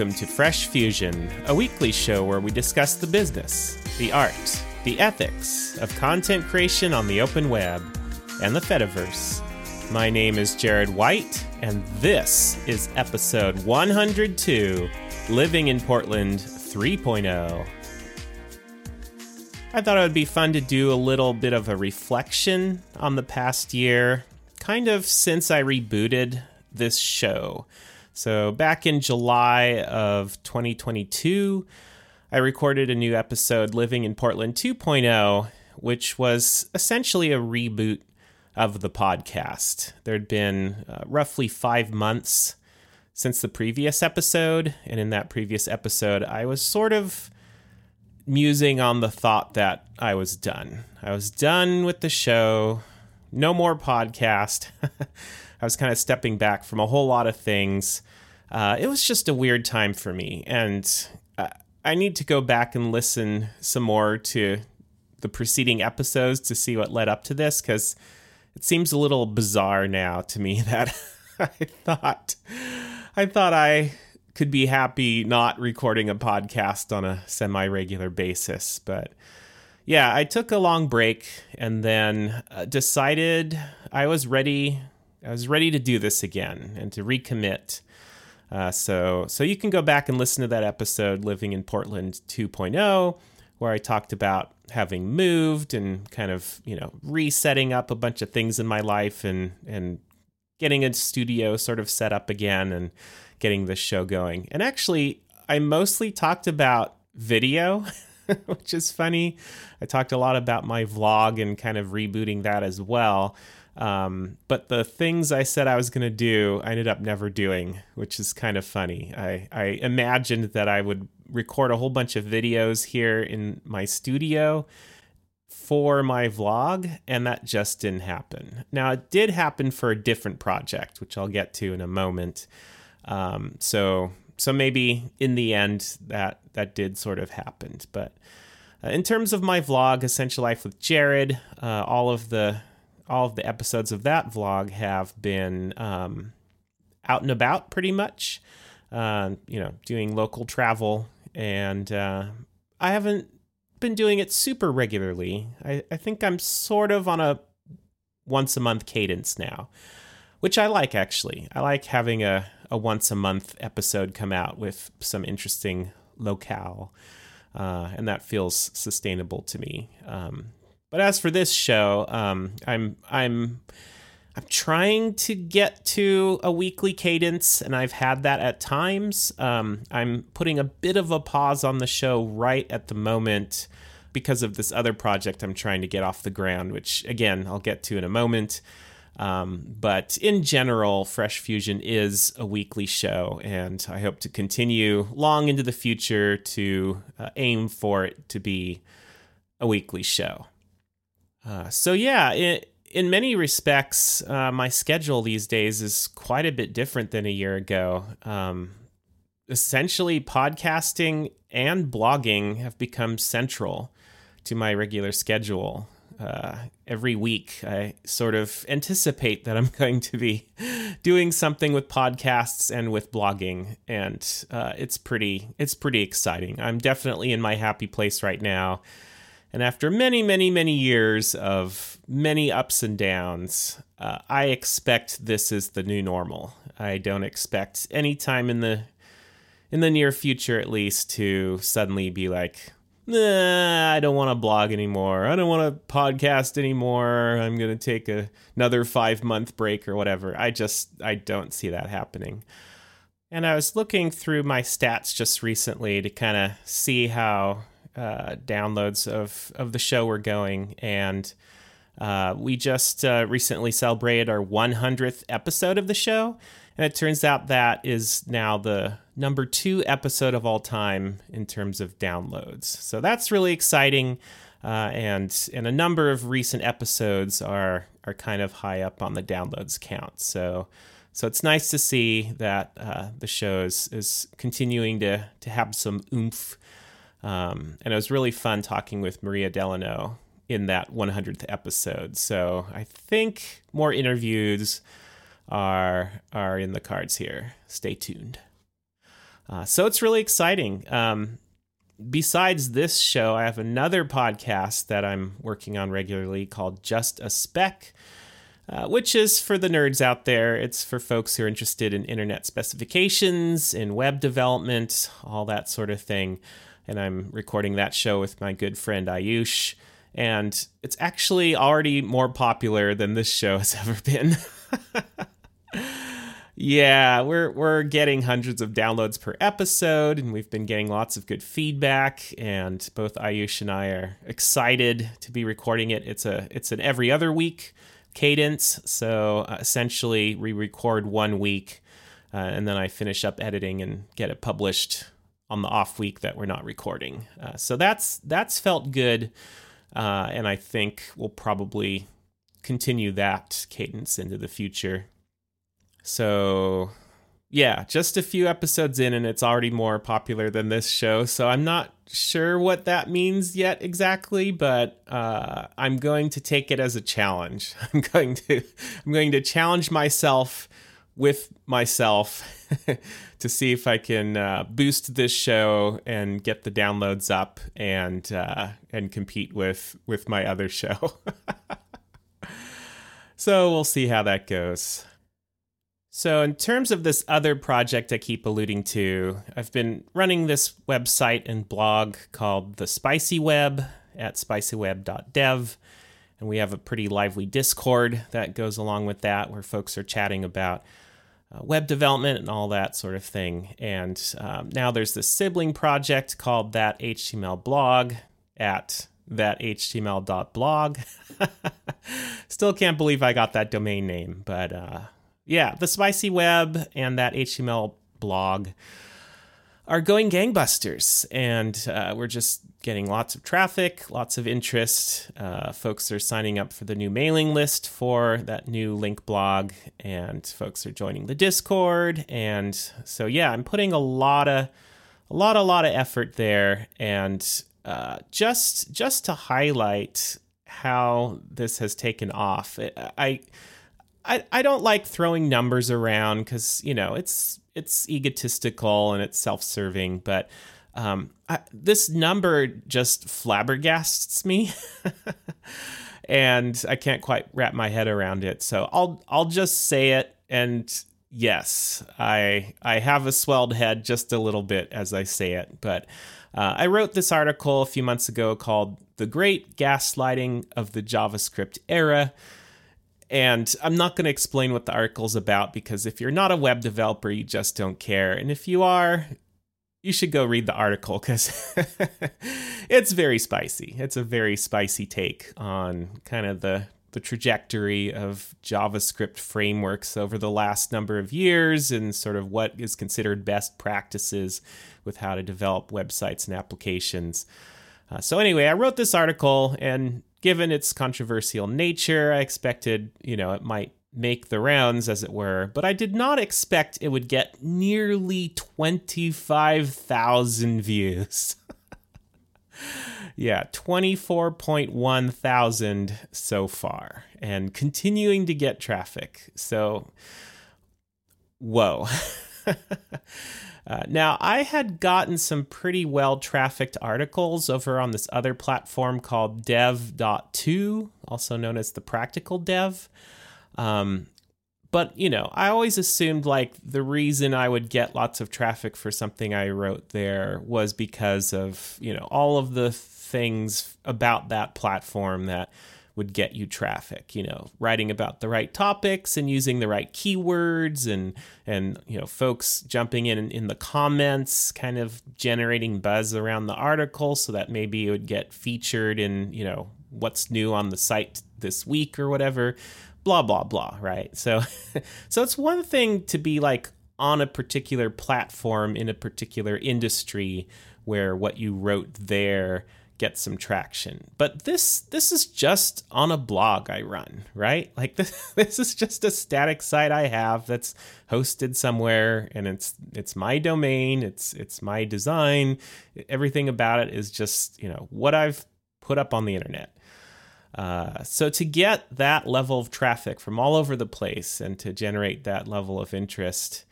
welcome to Fresh Fusion, a weekly show where we discuss the business, the art, the ethics of content creation on the open web and the Fediverse. My name is Jared White, and this is episode 102 Living in Portland 3.0. I thought it would be fun to do a little bit of a reflection on the past year, kind of since I rebooted this show. So, back in July of 2022, I recorded a new episode, Living in Portland 2.0, which was essentially a reboot of the podcast. There'd been uh, roughly five months since the previous episode, and in that previous episode, I was sort of musing on the thought that I was done. I was done with the show, no more podcast. I was kind of stepping back from a whole lot of things. Uh, it was just a weird time for me, and uh, I need to go back and listen some more to the preceding episodes to see what led up to this because it seems a little bizarre now to me that I thought I thought I could be happy not recording a podcast on a semi-regular basis, but yeah, I took a long break and then uh, decided I was ready I was ready to do this again and to recommit. Uh, so so you can go back and listen to that episode, Living in Portland 2.0, where I talked about having moved and kind of you know resetting up a bunch of things in my life and and getting a studio sort of set up again and getting this show going. And actually, I mostly talked about video. which is funny. I talked a lot about my vlog and kind of rebooting that as well. Um, but the things I said I was going to do, I ended up never doing, which is kind of funny. I, I imagined that I would record a whole bunch of videos here in my studio for my vlog, and that just didn't happen. Now, it did happen for a different project, which I'll get to in a moment. Um, so, so maybe in the end, that that did sort of happen. But uh, in terms of my vlog, Essential Life with Jared, uh, all of the all of the episodes of that vlog have been um, out and about pretty much, uh, you know, doing local travel. And uh, I haven't been doing it super regularly. I, I think I'm sort of on a once a month cadence now, which I like actually. I like having a, a once a month episode come out with some interesting locale. Uh, and that feels sustainable to me. Um, but as for this show, um, I'm I'm I'm trying to get to a weekly cadence, and I've had that at times. Um, I'm putting a bit of a pause on the show right at the moment because of this other project I'm trying to get off the ground, which again I'll get to in a moment. Um, but in general, Fresh Fusion is a weekly show, and I hope to continue long into the future to uh, aim for it to be a weekly show. Uh, so yeah, it, in many respects, uh, my schedule these days is quite a bit different than a year ago. Um, essentially, podcasting and blogging have become central to my regular schedule. Uh, every week, I sort of anticipate that I'm going to be doing something with podcasts and with blogging, and uh, it's pretty it's pretty exciting. I'm definitely in my happy place right now and after many, many, many years of many ups and downs, uh, I expect this is the new normal. I don't expect any time in the in the near future, at least, to suddenly be like, nah, I don't want to blog anymore. I don't want to podcast anymore. I'm going to take a, another five month break or whatever. I just, I don't see that happening. And I was looking through my stats just recently to kind of see how uh, downloads of of the show we're going, and uh, we just uh, recently celebrated our 100th episode of the show, and it turns out that is now the number two episode of all time in terms of downloads. So that's really exciting. Uh, and and a number of recent episodes are are kind of high up on the downloads count. So so it's nice to see that uh, the show is, is continuing to to have some oomph um, and it was really fun talking with Maria Delano in that 100th episode. So I think more interviews are are in the cards here. Stay tuned. Uh, so it's really exciting. Um, besides this show, I have another podcast that I'm working on regularly called Just a Spec. Uh, which is for the nerds out there. It's for folks who are interested in internet specifications, in web development, all that sort of thing. And I'm recording that show with my good friend Ayush. And it's actually already more popular than this show has ever been. yeah, we're we're getting hundreds of downloads per episode, and we've been getting lots of good feedback. And both Ayush and I are excited to be recording it. It's a it's an every other week cadence. So uh, essentially, we record one week, uh, and then I finish up editing and get it published on the off week that we're not recording. Uh, so that's that's felt good, uh, and I think we'll probably continue that cadence into the future. So yeah, just a few episodes in, and it's already more popular than this show. So I'm not sure what that means yet exactly, but uh, I'm going to take it as a challenge. I'm going to I'm going to challenge myself with myself to see if I can uh, boost this show and get the downloads up and uh, and compete with with my other show. so we'll see how that goes. So, in terms of this other project I keep alluding to, I've been running this website and blog called The Spicy Web at spicyweb.dev. And we have a pretty lively Discord that goes along with that, where folks are chatting about uh, web development and all that sort of thing. And um, now there's this sibling project called That HTML Blog at thathtml.blog. Still can't believe I got that domain name, but uh, yeah, the spicy web and that HTML blog are going gangbusters, and uh, we're just getting lots of traffic, lots of interest. Uh, folks are signing up for the new mailing list for that new link blog, and folks are joining the Discord. And so, yeah, I'm putting a lot of, a lot, a lot of effort there, and uh, just just to highlight how this has taken off. I I, I don't like throwing numbers around because you know it's it's egotistical and it's self-serving but um, I, this number just flabbergasts me. And I can't quite wrap my head around it. So I'll I'll just say it and yes I I have a swelled head just a little bit as I say it but uh, I wrote this article a few months ago called the great gaslighting of the JavaScript era and I'm not going to explain what the article's about because if you're not a web developer, you just don't care. And if you are, you should go read the article because it's very spicy. It's a very spicy take on kind of the the trajectory of JavaScript frameworks over the last number of years and sort of what is considered best practices with how to develop websites and applications. Uh, so anyway, I wrote this article and given its controversial nature, I expected, you know, it might make the rounds, as it were, but I did not expect it would get nearly 25,000 views. yeah, 24.1 thousand so far, and continuing to get traffic. So, whoa. Uh, now, I had gotten some pretty well trafficked articles over on this other platform called dev.to, also known as the practical dev. Um, but, you know, I always assumed like the reason I would get lots of traffic for something I wrote there was because of, you know, all of the things about that platform that would get you traffic you know writing about the right topics and using the right keywords and and you know folks jumping in in the comments kind of generating buzz around the article so that maybe it would get featured in you know what's new on the site this week or whatever blah blah blah right? So so it's one thing to be like on a particular platform in a particular industry where what you wrote there get some traction. But this this is just on a blog I run, right? Like this this is just a static site I have that's hosted somewhere and it's it's my domain, it's it's my design. Everything about it is just, you know, what I've put up on the internet. Uh, so to get that level of traffic from all over the place and to generate that level of interest,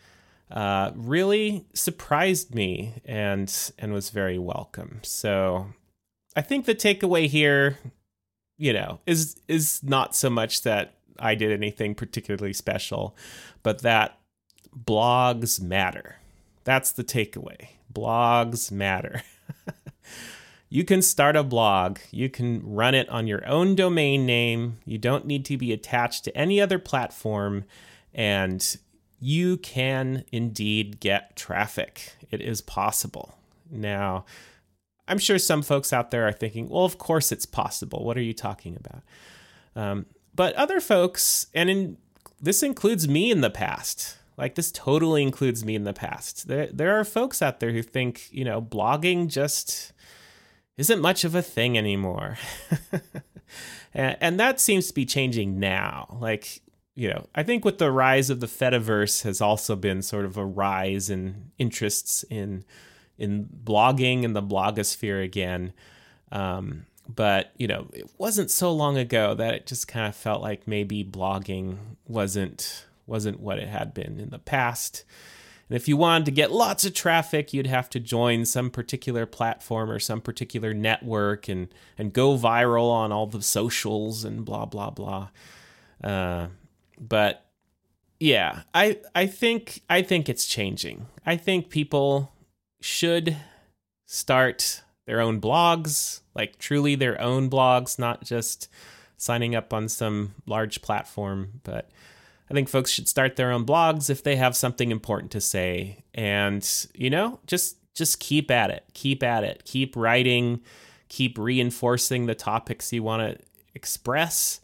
uh, really surprised me and and was very welcome. So I think the takeaway here, you know, is is not so much that I did anything particularly special, but that blogs matter. That's the takeaway. Blogs matter. you can start a blog. You can run it on your own domain name. You don't need to be attached to any other platform. And you can indeed get traffic. It is possible. Now, I'm sure some folks out there are thinking, well, of course it's possible. What are you talking about? Um, but other folks, and in, this includes me in the past, like this totally includes me in the past. There, there are folks out there who think, you know, blogging just isn't much of a thing anymore. and, and that seems to be changing now. Like, you know, I think with the rise of the Fediverse has also been sort of a rise in interests in in blogging and the blogosphere again. Um, but you know, it wasn't so long ago that it just kind of felt like maybe blogging wasn't wasn't what it had been in the past. And if you wanted to get lots of traffic, you'd have to join some particular platform or some particular network and and go viral on all the socials and blah blah blah. Uh, but yeah, I I think I think it's changing. I think people should start their own blogs, like truly their own blogs, not just signing up on some large platform. But I think folks should start their own blogs if they have something important to say. And, you know, just just keep at it. Keep at it. Keep writing, keep reinforcing the topics you want to express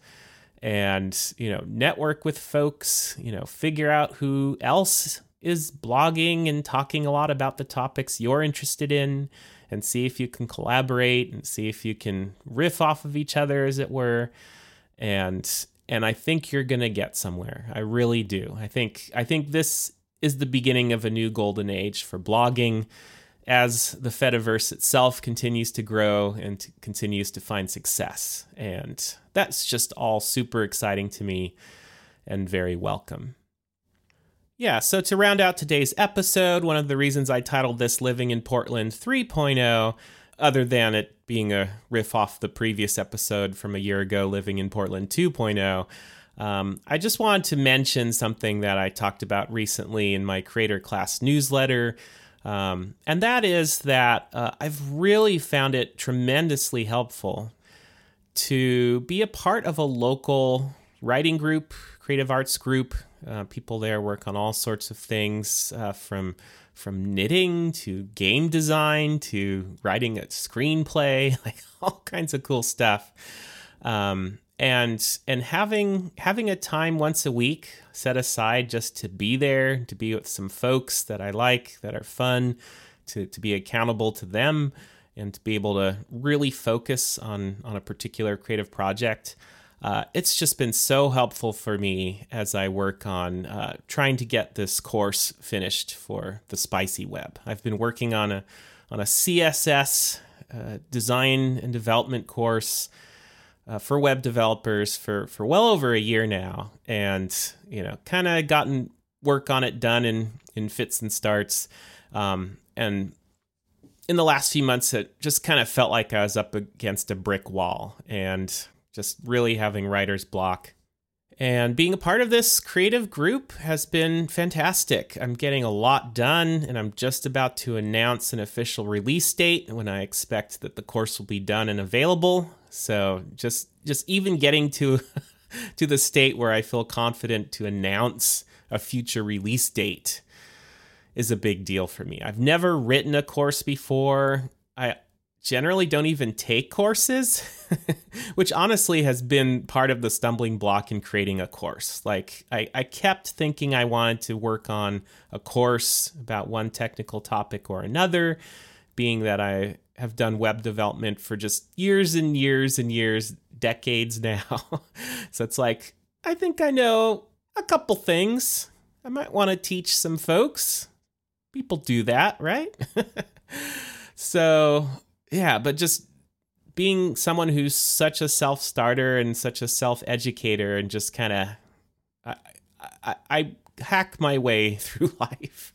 and, you know, network with folks, you know, figure out who else is blogging and talking a lot about the topics you're interested in and see if you can collaborate and see if you can riff off of each other as it were and and I think you're going to get somewhere. I really do. I think I think this is the beginning of a new golden age for blogging as the Fediverse itself continues to grow and continues to find success. And that's just all super exciting to me and very welcome. Yeah, so to round out today's episode, one of the reasons I titled this Living in Portland 3.0, other than it being a riff off the previous episode from a year ago, Living in Portland 2.0, um, I just wanted to mention something that I talked about recently in my creator class newsletter. Um, and that is that uh, I've really found it tremendously helpful to be a part of a local writing group, creative arts group uh, people there work on all sorts of things uh, from from knitting to game design to writing a screenplay, like all kinds of cool stuff. Um, and and having having a time once a week set aside just to be there, to be with some folks that I like, that are fun, to to be accountable to them, and to be able to really focus on on a particular creative project uh, it's just been so helpful for me as I work on uh, trying to get this course finished for the Spicy Web. I've been working on a on a CSS uh, design and development course uh, for web developers for for well over a year now, and you know, kind of gotten work on it done in in fits and starts, um, and in the last few months, it just kind of felt like I was up against a brick wall, and just really having writer's block. And being a part of this creative group has been fantastic. I'm getting a lot done, and I'm just about to announce an official release date when I expect that the course will be done and available. So just just even getting to to the state where I feel confident to announce a future release date is a big deal for me. I've never written a course before. I generally don't even take courses, which honestly has been part of the stumbling block in creating a course. Like, I, I kept thinking I wanted to work on a course about one technical topic or another, being that I have done web development for just years and years and years, decades now. so it's like, I think I know a couple things. I might want to teach some folks. People do that, right? so yeah, but just being someone who's such a self starter and such a self educator and just kind of I, I, I hack my way through life.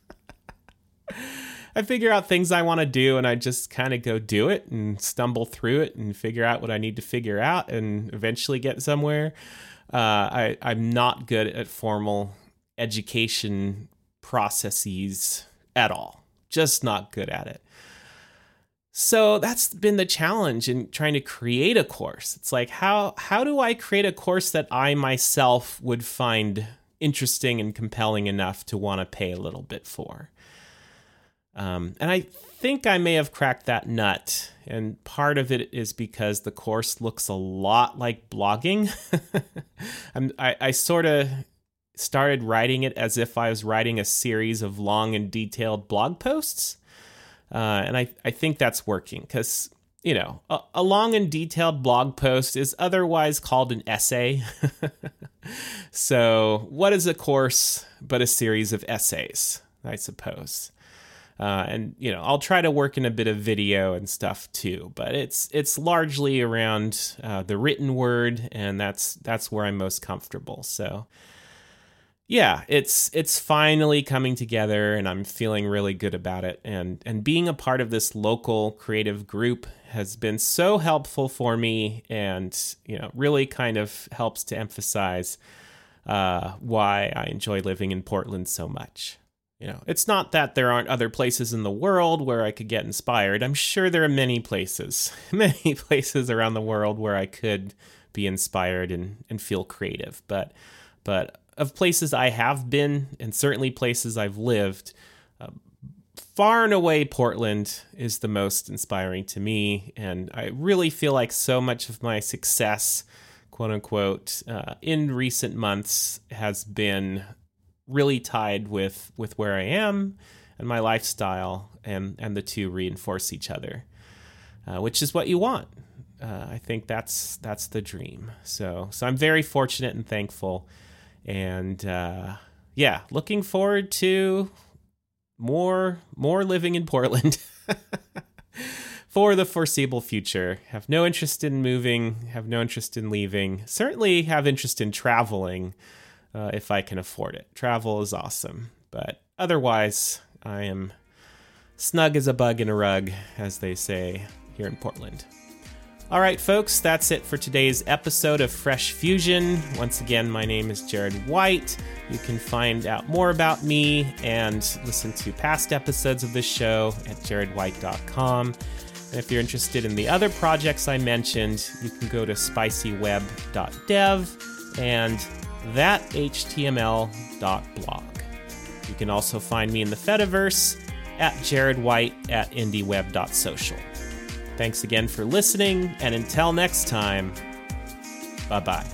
I figure out things I want to do and I just kind of go do it and stumble through it and figure out what I need to figure out and eventually get somewhere. Uh, I, I'm not good at formal education processes at all, just not good at it. So that's been the challenge in trying to create a course. It's like how how do I create a course that I myself would find interesting and compelling enough to want to pay a little bit for? Um, and I think I may have cracked that nut. And part of it is because the course looks a lot like blogging. I, I sort of started writing it as if I was writing a series of long and detailed blog posts. Uh, and I, I think that's working because, you know, a, a, long and detailed blog post is otherwise called an essay. so, what is a course but a series of essays, I suppose? Uh, and you know, I'll try to work in a bit of video and stuff too, but it's it's largely around uh, the written word, and that's that's where I'm most comfortable. So, yeah, it's it's finally coming together, and I'm feeling really good about it. And and being a part of this local creative group has been so helpful for me, and you know, really kind of helps to emphasize uh, why I enjoy living in Portland so much. You know, it's not that there aren't other places in the world where I could get inspired. I'm sure there are many places, many places around the world where I could be inspired and, and feel creative. But but of places I have been and certainly places I've lived, uh, far and away Portland is the most inspiring to me. And I really feel like so much of my success, quote unquote, uh, in recent months has been really tied with with where I am and my lifestyle, and and the two reinforce each other, uh, which is what you want. Uh, I think that's that's the dream. So so I'm very fortunate and thankful, and uh, yeah, looking forward to more more living in Portland. for the foreseeable future. Have no interest in moving, have no interest in leaving. Certainly have interest in traveling, uh, if I can afford it. Travel is awesome, but otherwise, I am snug as a bug in a rug, as they say here in Portland. All right, folks, that's it for today's episode of Fresh Fusion. Once again, my name is Jared White. You can find out more about me and listen to past episodes of this show at jaredwhite.com. And if you're interested in the other projects I mentioned, you can go to spicyweb.dev and that html.blog. You can also find me in the Fediverse at Jared White at indieweb.social. Thanks again for listening, and until next time, bye bye.